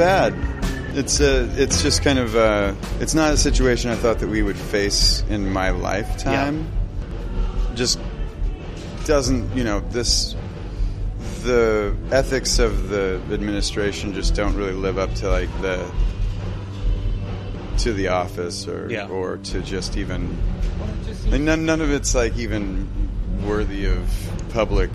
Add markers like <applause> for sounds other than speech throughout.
it's bad. It's a, it's just kind of uh, it's not a situation I thought that we would face in my lifetime. Yeah. Just doesn't you know this the ethics of the administration just don't really live up to like the to the office or Yeah. or to just even like none, none of it's like even worthy of public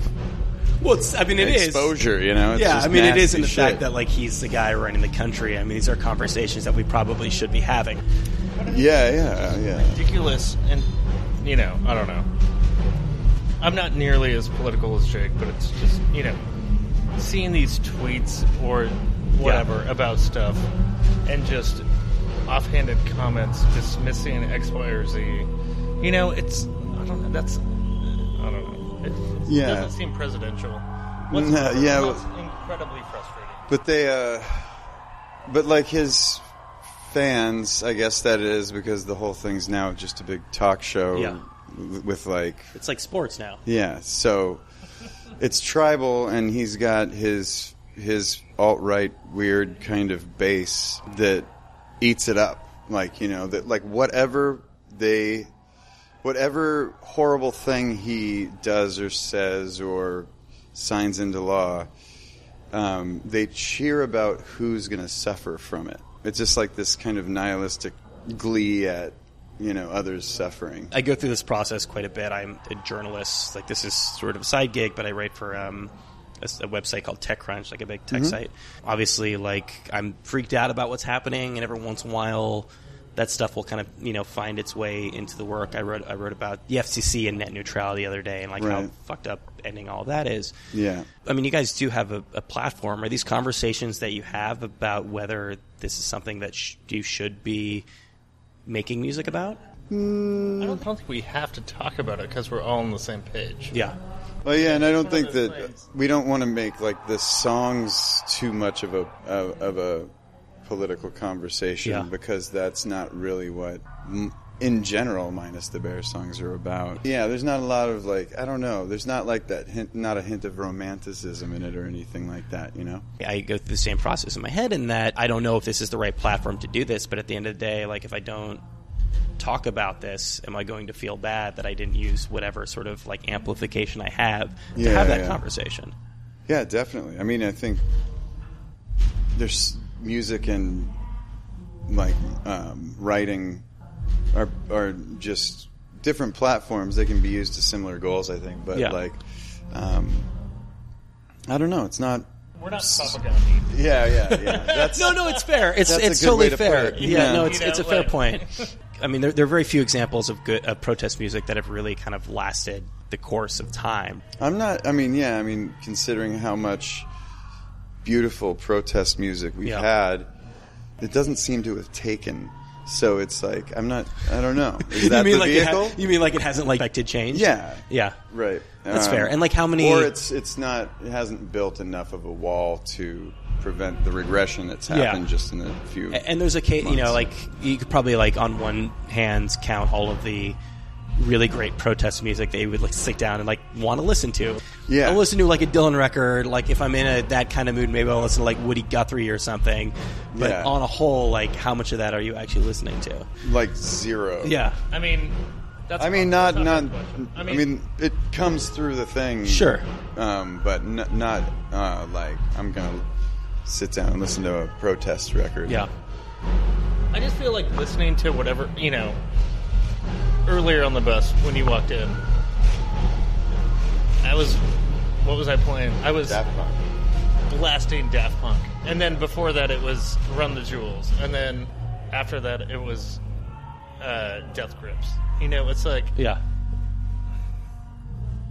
Well, it's, I mean, it is. exposure. You know, It's yeah, just I mean, it is in the nasty fact that like he's the guy running the country. I mean, these are conversations that we probably should be having. yeah, yeah, yeah. ridiculous and you know i don't know i'm not nearly as political as jake but it's just you know seeing these tweets or whatever about stuff and just offhanded comments dismissing x y or z you know it's i don't know that's i don't know it, it Yeah. doesn't seem presidential What's, No, yeah, what's well- incredibly frustrating But they, uh, but like his fans, I guess that is because the whole thing's now just a big talk show Yeah. with like, It's like sports now. yeah. So it's tribal, and he's got his his alt right weird kind of base that eats it up. Like you know that like whatever they, whatever horrible thing he does or says or signs into law um, they cheer about who's going to suffer from it. It's just like this kind of nihilistic glee at you know others suffering. I go through this process quite a bit. I'm a journalist. Like this is sort of a side gig, but I write for um, a, website called TechCrunch, like a big tech site. Obviously, like I'm freaked out about what's happening, and every once in a while, that stuff will kind of you know find its way into the work. I wrote I wrote about the FCC and net neutrality the other day, and like how fucked up ending all that is. Yeah. I mean, you guys do have a, a platform. Are these conversations that you have about whether this is something that sh- you should be making music about? Mm. i don't, I don't think we have to talk about it because we're all on the same page Yeah. Well, yeah, and I don't think that we don't want to make like the songs too much of a of, of a political conversation Yeah. because that's not really what. In general, minus the bear songs are about. Yeah, there's not a lot of like I don't know. There's not like that hint, not a hint of romanticism in it or anything like that. You know. I go through the same process in my head in that I don't know if this is the right platform to do this, but at the end of the day, like if I don't talk about this, am I going to feel bad that I didn't use whatever sort of like amplification I have to Yeah, have that yeah. conversation? Yeah, definitely. I mean, I think there's music and like um, writing are are just different platforms. They can be used to similar goals, I think. But Yeah. like, um, I don't know. It's not. we're not propaganda Yeah, yeah, yeah. <laughs> That's No, no, it's fair. It's That's a it's good totally way to fair. it. Yeah, Yeah. no, it's You know, it's a fair like- point. I mean, there, there are very few examples of good of protest music that have really kind of lasted the course of time. I'm not. I mean, yeah. I mean, considering how much beautiful protest music we've Yeah. had, it doesn't seem to have taken. So it's like I'm not. I don't know. Is <laughs> that you mean the like vehicle? ha- you mean like it hasn't like affected change? Yeah. yeah. Right. That's Um, fair. And like how many? Or it's it's not it hasn't built enough of a wall to prevent the regression that's Yeah. happened just in a few. And there's a case, you know, like you could probably like on one hand count all of the really great protest music that you would like sit down and like want to listen to. Yeah. I'll listen to like a Dylan record. Like if I'm in a that kind of mood, maybe I'll listen to like Woody Guthrie or something. But Yeah. on a whole, like how much of that are you actually listening to? like zero. Yeah. I mean, that's I mean, that's not not. a question. I mean, it comes through the thing. Sure. Um, but n- not uh, like I'm gonna sit down and listen to a protest record. Yeah. I just feel like listening to whatever you know. Earlier on the bus when you walked in, I was. What was I playing? I was Daft Punk. blasting Daft Punk, and then before that it was Run the Jewels, and then after that it was uh, Death Grips. You know, it's like Yeah.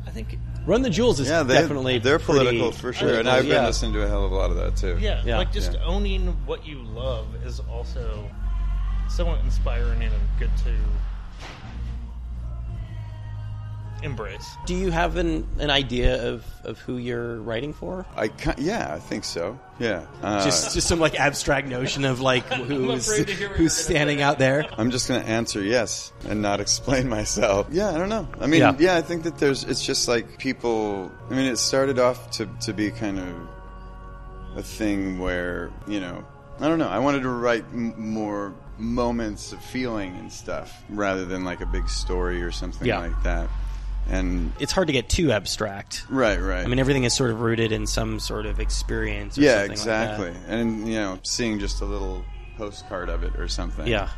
I think, Run the Jewels is Yeah, they, definitely they're pretty political for sure, and I've been yeah. listening to a hell of a lot of that too. yeah, Yeah. like just Yeah. owning what you love is also somewhat inspiring and good to embrace. Do you have an, an idea of, of who you're writing for? I ki- yeah, I think so. Yeah. Uh, Just just some like abstract notion of like <laughs> who's afraid to hear what who's standing out there. I'm just going to answer yes and not explain <laughs> myself. Yeah, I don't know. I mean, Yeah. yeah. I think that there's, it's just like people, I mean, it started off to, to be kind of a thing where, you know, I don't know. I wanted to write m- more moments of feeling and stuff rather than like a big story or something Yeah. like that. And It's hard to get too abstract. right, right. I mean, everything is sort of rooted in some sort of experience. Or yeah, exactly. Like and you know, seeing just a little postcard of it or something. Yeah.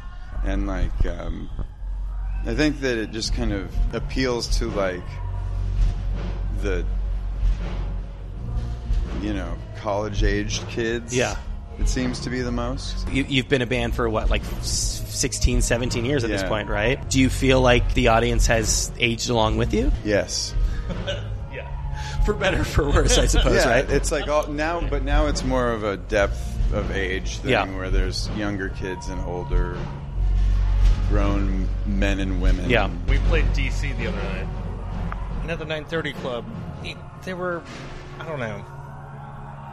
and like um, I think that it just kind of appeals to like the you know college aged kids. Yeah. It seems to be the most. You, you've been a band for what, like s- 16, 17 years at this point, right? Do you feel like the audience has aged along with you? Yes. <laughs> Yeah. For better, or for worse, I suppose, yeah, right? it's like all, now, but now it's more of a depth of age thing Yeah. where there's younger kids and older grown men and women. Yeah. We played DC the other night. And at the 930 Club, it- there were, I don't know,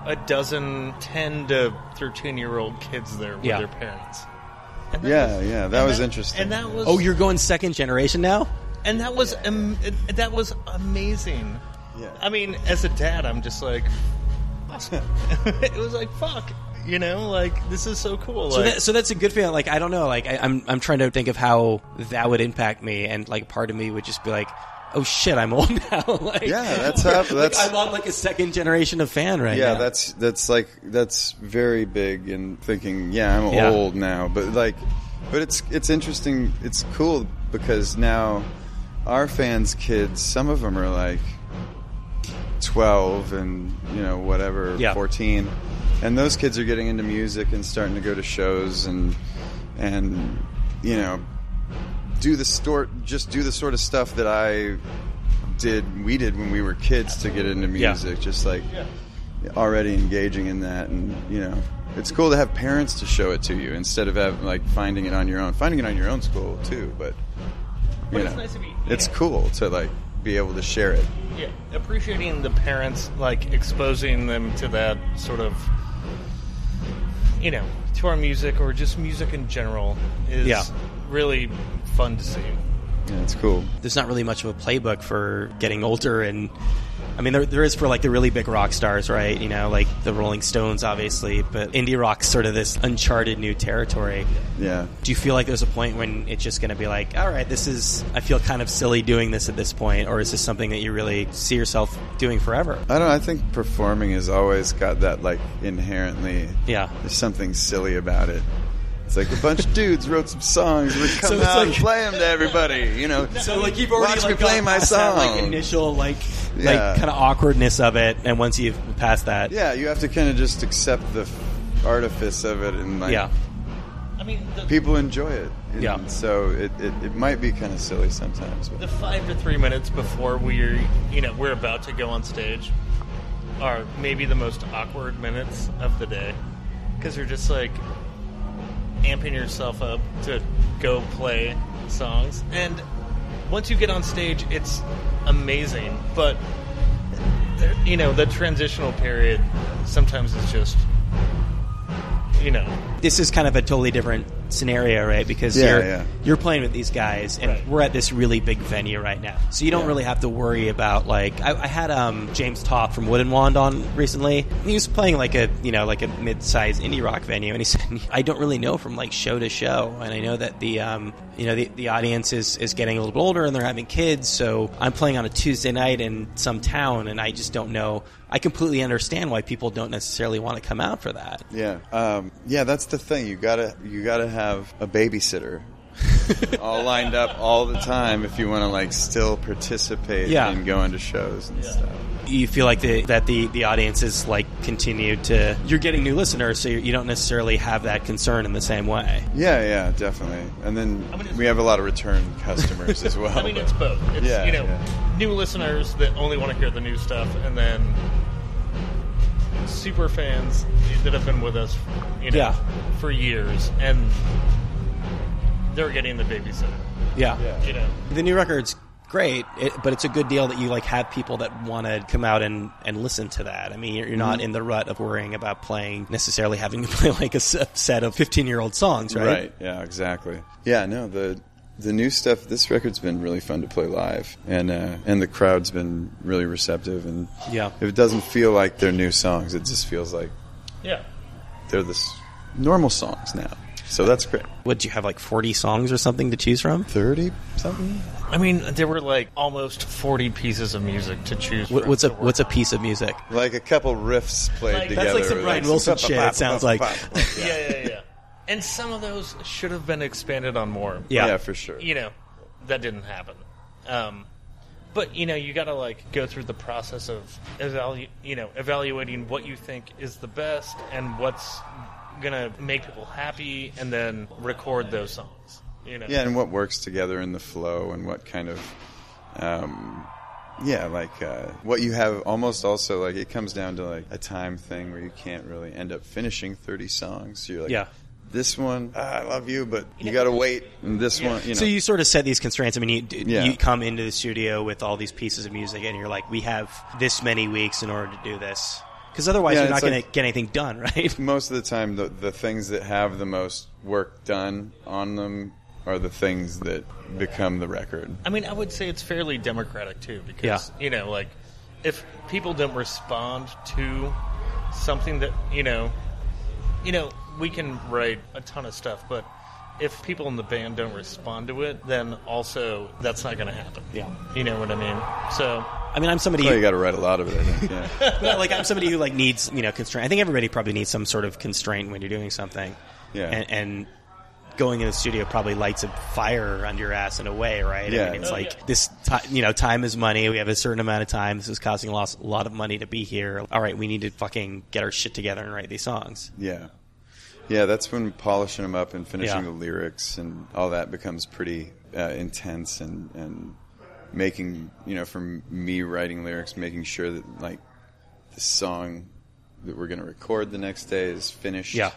a dozen 10 to 13 year old kids there with Yeah. their parents. And that Yeah, was- yeah, that and was interesting. And that was oh, you're going second generation now? and that was am- that was amazing. Yeah. I mean, as a dad, I'm just like, awesome. <laughs> it was like, fuck, you know, like this is so cool. So, like, that, so that's a good feeling. Like I don't know. Like I, I'm I'm trying to think of how that would impact me, and like part of me would just be like, oh shit, I'm old <laughs> now. <laughs> like, Yeah, that's like, that's- I'm on like a second generation of fan right yeah, now. Yeah, that's that's like that's very big in thinking. Yeah, I'm Yeah. old now, but like, but it's it's interesting. It's cool because now our fans' kids, some of them are like twelve and you know whatever, Yeah. fourteen, and those kids are getting into music and starting to go to shows and and you know do the sort just do the sort of stuff that I did we did when we were kids to get into Yeah. music just like already engaging in that and you know it's cool to have parents to show it to you instead of have, like finding it on your own finding it on your own school too but you But it's know nice to be- it's yeah. cool to like be able to share it yeah, appreciating the parents, like exposing them to that sort of, you know, to our music or just music in general is Yeah. really fun to see. yeah, it's cool There's not really much of a playbook for getting older, and I mean there, there is for like the really big rock stars, right? You know, like the Rolling Stones, obviously, but indie rock's sort of this uncharted new territory. yeah Do you feel like there's a point when it's just going to be like, all right, this is, I feel kind of silly doing this at this point, or is this something that you really see yourself doing forever? I don't know, I think performing has always got that like inherently Yeah. there's something silly about it it's like a bunch of dudes wrote some songs. We come So it's out and play them to everybody. You know, So like you've already watch like, me play my past that, song. like initial like Yeah. like kind of awkwardness of it, and once you've passed that, yeah, you have to kind of just accept the artifice of it, and like yeah, I mean, the, people enjoy it. And Yeah. So it, it, it might be kind of silly sometimes. But the five to three minutes before we're, you know, we're about to go on stage are maybe the most awkward minutes of the day because you're just like amping yourself up to go play songs. And once you get on stage it's amazing. But you know the transitional period sometimes is just you know. This is kind of a totally different scenario, right? Because Yeah, you're yeah. you're playing with these guys, and Right. we're at this really big venue right now, so you don't Yeah. really have to worry about like I, I had um, James Topp from Wood and Wand on recently. He was playing like a you know like a mid-sized indie rock venue, and he <laughs> said I don't really know from like show to show, and I know that the um, you know the, the audience is is getting a little bit older and they're having kids, so I'm playing on a Tuesday night in some town, and I just don't know. I completely understand why people don't necessarily want to come out for that. yeah, um, yeah, that's the thing. You gotta you gotta have a babysitter. <laughs> all lined up all the time if you want to like still participate Yeah. in going to shows and stuff. you feel like the, that the, the audience is like continued to you're getting new listeners so you you don't necessarily have that concern in the same way Yeah, yeah, definitely. And then I mean, we have a lot of return customers as <laughs> well. I mean, but- it's both. It's Yeah, you know, yeah. new listeners that only want to hear the new stuff, and then super fans that have been with us, you know, Yeah. for years, and they're getting the babysitter. yeah, You know, the new record's great it, but it's a good deal that you like have people that want to come out and, and listen to that i mean you're, you're not mm-hmm. in the rut of worrying about playing necessarily having to <laughs> play like a set of 15 year old songs right Right. Yeah. Exactly. Yeah. No. The the new stuff. This record's been really fun to play live, and uh, and the crowd's been really receptive. And Yeah. if it doesn't feel like they're new songs, it just feels like yeah. they're this normal songs now. So that's great. What do you have like forty songs or something to choose from? Thirty something. I mean, there were like almost forty pieces of music to choose. What, from what's a to work what's a piece of music? Like a couple riffs played Like- together. That's like some or Brian Wilson shit, it sounds like. Yeah, yeah, yeah. And some of those should have been expanded on more. Yeah. yeah, for sure. you know, that didn't happen. Um, but you know, you got to like go through the process of evalu- you know, evaluating what you think is the best and what's gonna make people happy, and then record those songs. You know, Yeah, and what works together in the flow, and what kind of, um, yeah, like uh, what you have. Almost also like it comes down to like a time thing where you can't really end up finishing thirty songs. So you're like, Yeah. This one ah, I love you, but you got to wait. And this one, you know, So you sort of set these constraints. I mean, you, Yeah. you come into the studio with all these pieces of music, and you're like, we have this many weeks in order to do this, because otherwise Yeah, you're not it's going to get anything done, <laughs> right? most of the time the the things that have the most work done on them are the things that become the record. I mean, I would say it's fairly democratic too, because you know, like if people don't respond to something that you know, you know, we can write a ton of stuff, but if people in the band don't respond to it, then also that's not going to happen. Yeah. you know what I mean. So I mean, I'm somebody. Well, you got to write a lot of it. I think. Yeah. <laughs> No, like I'm somebody who like needs you know constraint. I think everybody probably needs some sort of constraint when you're doing something. Yeah. And, and going in the studio probably lights a fire under your ass in a way, right? Yeah. I mean, it's Oh, like yeah. this. Ti- you know, time is money. We have a certain amount of time. This is costing a lot, a lot of money to be here. All right, we need to fucking get our shit together and write these songs. Yeah. Yeah, that's when polishing them up and finishing Yeah. the lyrics and all that becomes pretty uh, intense and, and making, you know, from me writing lyrics, making sure that, like, the song that we're going to record the next day is finished. Yeah.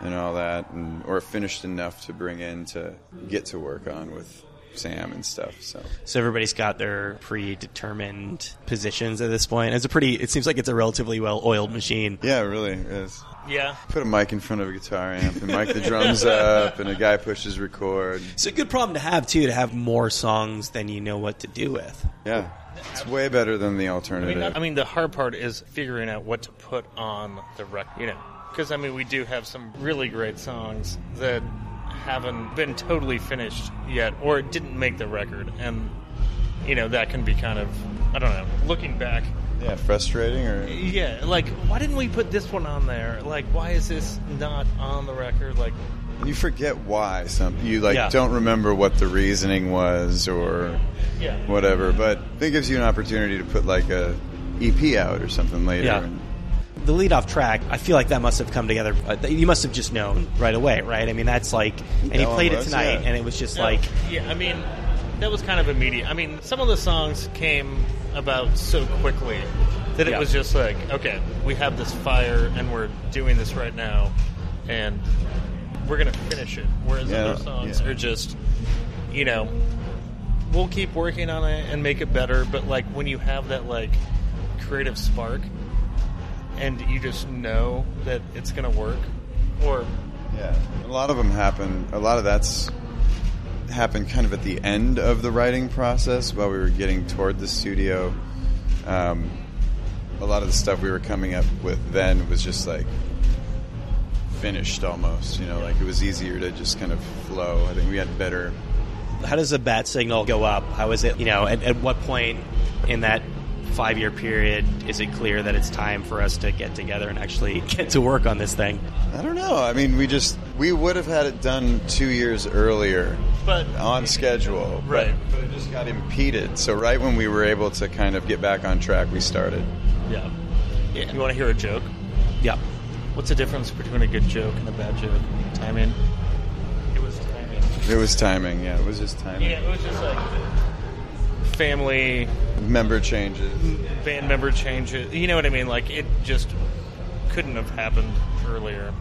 And all that, and or finished enough to bring in to get to work on with Sam and stuff. So So everybody's got their predetermined positions at this point. It's a pretty. It seems like it's a relatively well-oiled machine. yeah, it really is. yeah, Put a mic in front of a guitar amp and mic the drums up, and a guy pushes record. It's a good problem to have too, to have more songs than you know what to do with. Yeah, it's way better than the I alternative. mean, I mean, the hard part is figuring out what to put on the record. You know, because I mean, we do have some really great songs that haven't been totally finished yet, or it didn't make the record, and you know that can be kind of I don't know. Looking back, yeah, frustrating or yeah, like why didn't we put this one on there? Like, why is this not on the record? Like, you forget why some you like Yeah. don't remember what the reasoning was or yeah, whatever. But it gives you an opportunity to put like a EP out or something later. Yeah. And, The lead-off track, I feel like that must have come together. Uh, you must have just known right away, right? I mean, that's like, and That he played it tonight, yeah. and it was just No, like, yeah, I mean, that was kind of immediate. I mean, some of the songs came about so quickly that it Yeah. was just like, okay, we have this fire and we're doing this right now, and we're gonna finish it. Whereas Yeah, other songs yeah. are just, you know, we'll keep working on it and make it better. But like when you have that like creative spark, and you just know that it's gonna work, or yeah, a lot of them happen. A lot of that's happened kind of at the end of the writing process while we were getting toward the studio. Um, a lot of the stuff we were coming up with then was just like finished almost. You know, like it was easier to just kind of flow. I think we had better how does the bat signal go up? How is it, you know, at, at what point in that five-year period is it clear that it's time for us to get together and actually <laughs> get to work on this thing? I don't know. I mean, we just we would have had it done two years earlier but on schedule, but- Right. But it just got impeded. So right when we were able to kind of get back on track, we started. yeah. yeah. You want to hear a joke? Yeah. What's the difference between a good joke and a bad joke? Timing. It was timing. It was timing. Yeah, it was just timing. Yeah, it was just like family Member changes. band member changes. You know what I mean? Like it just couldn't have happened earlier.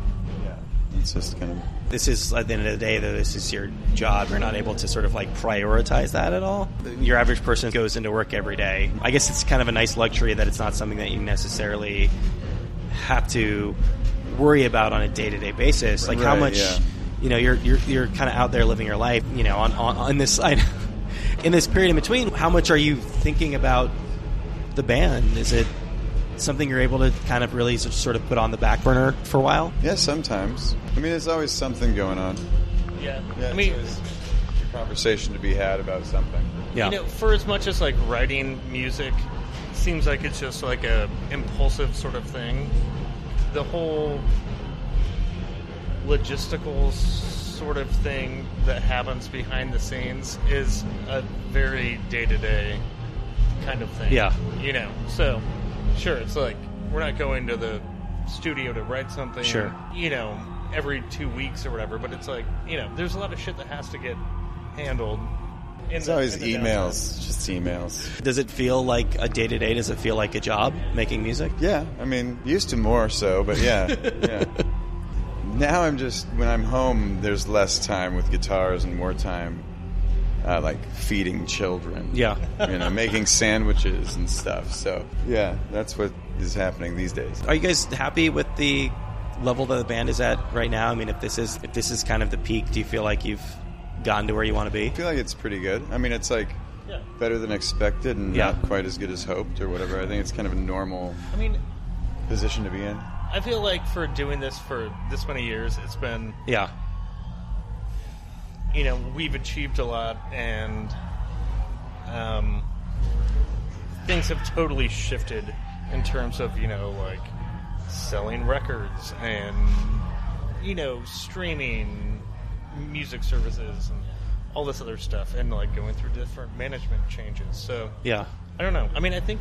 Yeah, it's just kind of. This is at the end of the day, though. This is your job. You're not able to sort of like prioritize that at all. Your average person goes into work every day. I guess it's kind of a nice luxury that it's not something that you necessarily have to worry about on a day to day basis. Like how much, yeah. you know, you're you're you're kind of out there living your life. You know, on on, on this side, in this period in between, how much are you thinking about the band? Is it something you're able to kind of really sort of put on the back burner for a while? Yeah, sometimes. I mean, there's always something going on. Yeah. Yeah, I mean, it's a conversation to be had about something. Yeah. You know, for as much as like writing music seems like it's just like a impulsive sort of thing, the whole logistical sort of thing that happens behind the scenes is a very day to day kind of thing. Yeah. You know, so sure, it's like we're not going to the studio to write something, Sure. you know, every two weeks or whatever, but it's like, you know, there's a lot of shit that has to get handled. It's the- always emails, just emails. Does it feel like a day to day? Does it feel like a job making music? Yeah, I mean, used to more so, but yeah, <laughs> yeah. Now I'm just when I'm home, there's less time with guitars and more time, uh, like feeding children. Yeah. <laughs> you know, making sandwiches and stuff. So yeah, that's what is happening these days. Are you guys happy with the level that the band is at right now? I mean, if this is if this is kind of the peak, do you feel like you've gotten to where you want to be? I feel like it's pretty good. I mean, it's like Yeah. better than expected and Yeah. not quite as good as hoped or whatever. I think it's kind of a normal I mean, position to be in. I feel like for doing this for this many years, it's been Yeah. you know we've achieved a lot and um, things have totally shifted in terms of you know like selling records and you know streaming music services and all this other stuff and like going through different management changes so Yeah. i don't know i mean i think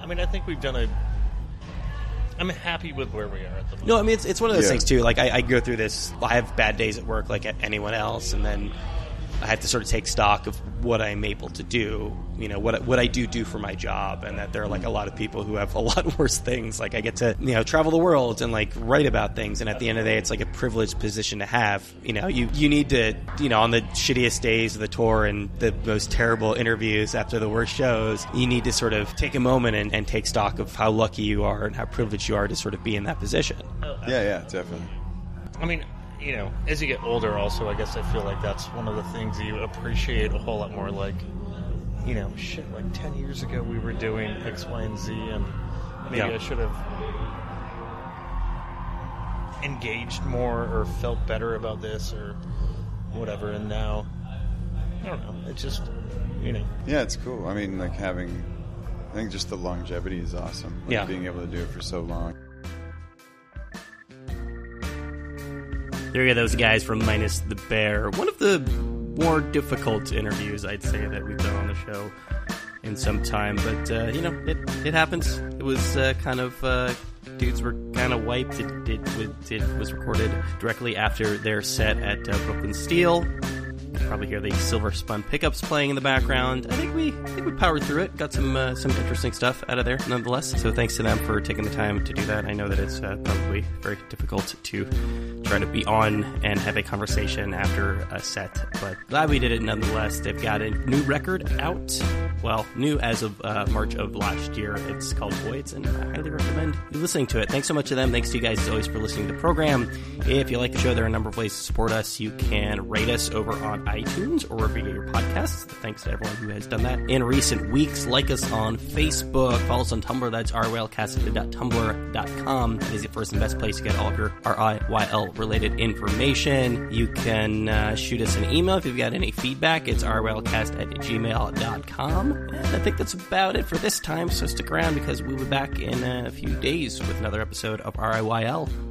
i mean i think we've done a i'm happy with where we are at the moment No, I mean it's it's one of those Yeah. things too. Like I, I go through this. I have bad days at work, like anyone else, and then I have to sort of take stock of what I'm able to do. You know what what I do do for my job, and that there are like a lot of people who have a <laughs> lot worse things. Like I get to you know travel the world and like write about things, and at the end of the day, it's like a privileged position to have. You know, you you need to you know on the shittiest days of the tour and the most terrible interviews after the worst shows, you need to sort of take a moment and, and take stock of how lucky you are and how privileged you are to sort of be in that position. Yeah, yeah, definitely. I mean, you know, as you get older, also, I guess I feel like that's one of the things you appreciate a whole lot more. Like, you know, shit, like 10 years ago we were doing X, Y, and Z, and maybe Yeah. I should have engaged more or felt better about this or whatever, and now, I don't know, it's just, you know. Yeah, it's cool. I mean, like having, I think just the longevity is awesome. Like Yeah. being able to do it for so long. There you go, those guys from Minus the Bear. One of the more difficult interviews, I'd say, that we've done on the show in some time. But, uh, you know, it, it happens. It was uh, kind of, uh, dudes were kind of wiped. It, it, it was recorded directly after their set at uh, Brooklyn Steel. You probably hear the Silversun Pickups playing in the background. I think we I think we powered through it. Got some uh, some interesting stuff out of there, nonetheless. So thanks to them for taking the time to do that. I know that it's uh, probably very difficult to try to be on and have a conversation after a set, but glad we did it nonetheless. They've got a new record out. Well, new as of uh, March of last year. It's called Voids, and I highly recommend you listening to it. Thanks so much to them. Thanks to you guys as always for listening to the program. If you like the show, there are a number of ways to support us. You can rate us over on iTunes or wherever you get your podcasts. Thanks to everyone who has done that in recent weeks. Like us on Facebook. Follow us on Tumblr. That's rylcast.tumblr.com. That is the first and best place to get all of your RIYL related information. You can uh, shoot us an email if you've got any feedback. It's rylcast at gmail.com. And I think that's about it for this time, so stick around because we'll be back in a few days with another episode of RIYL.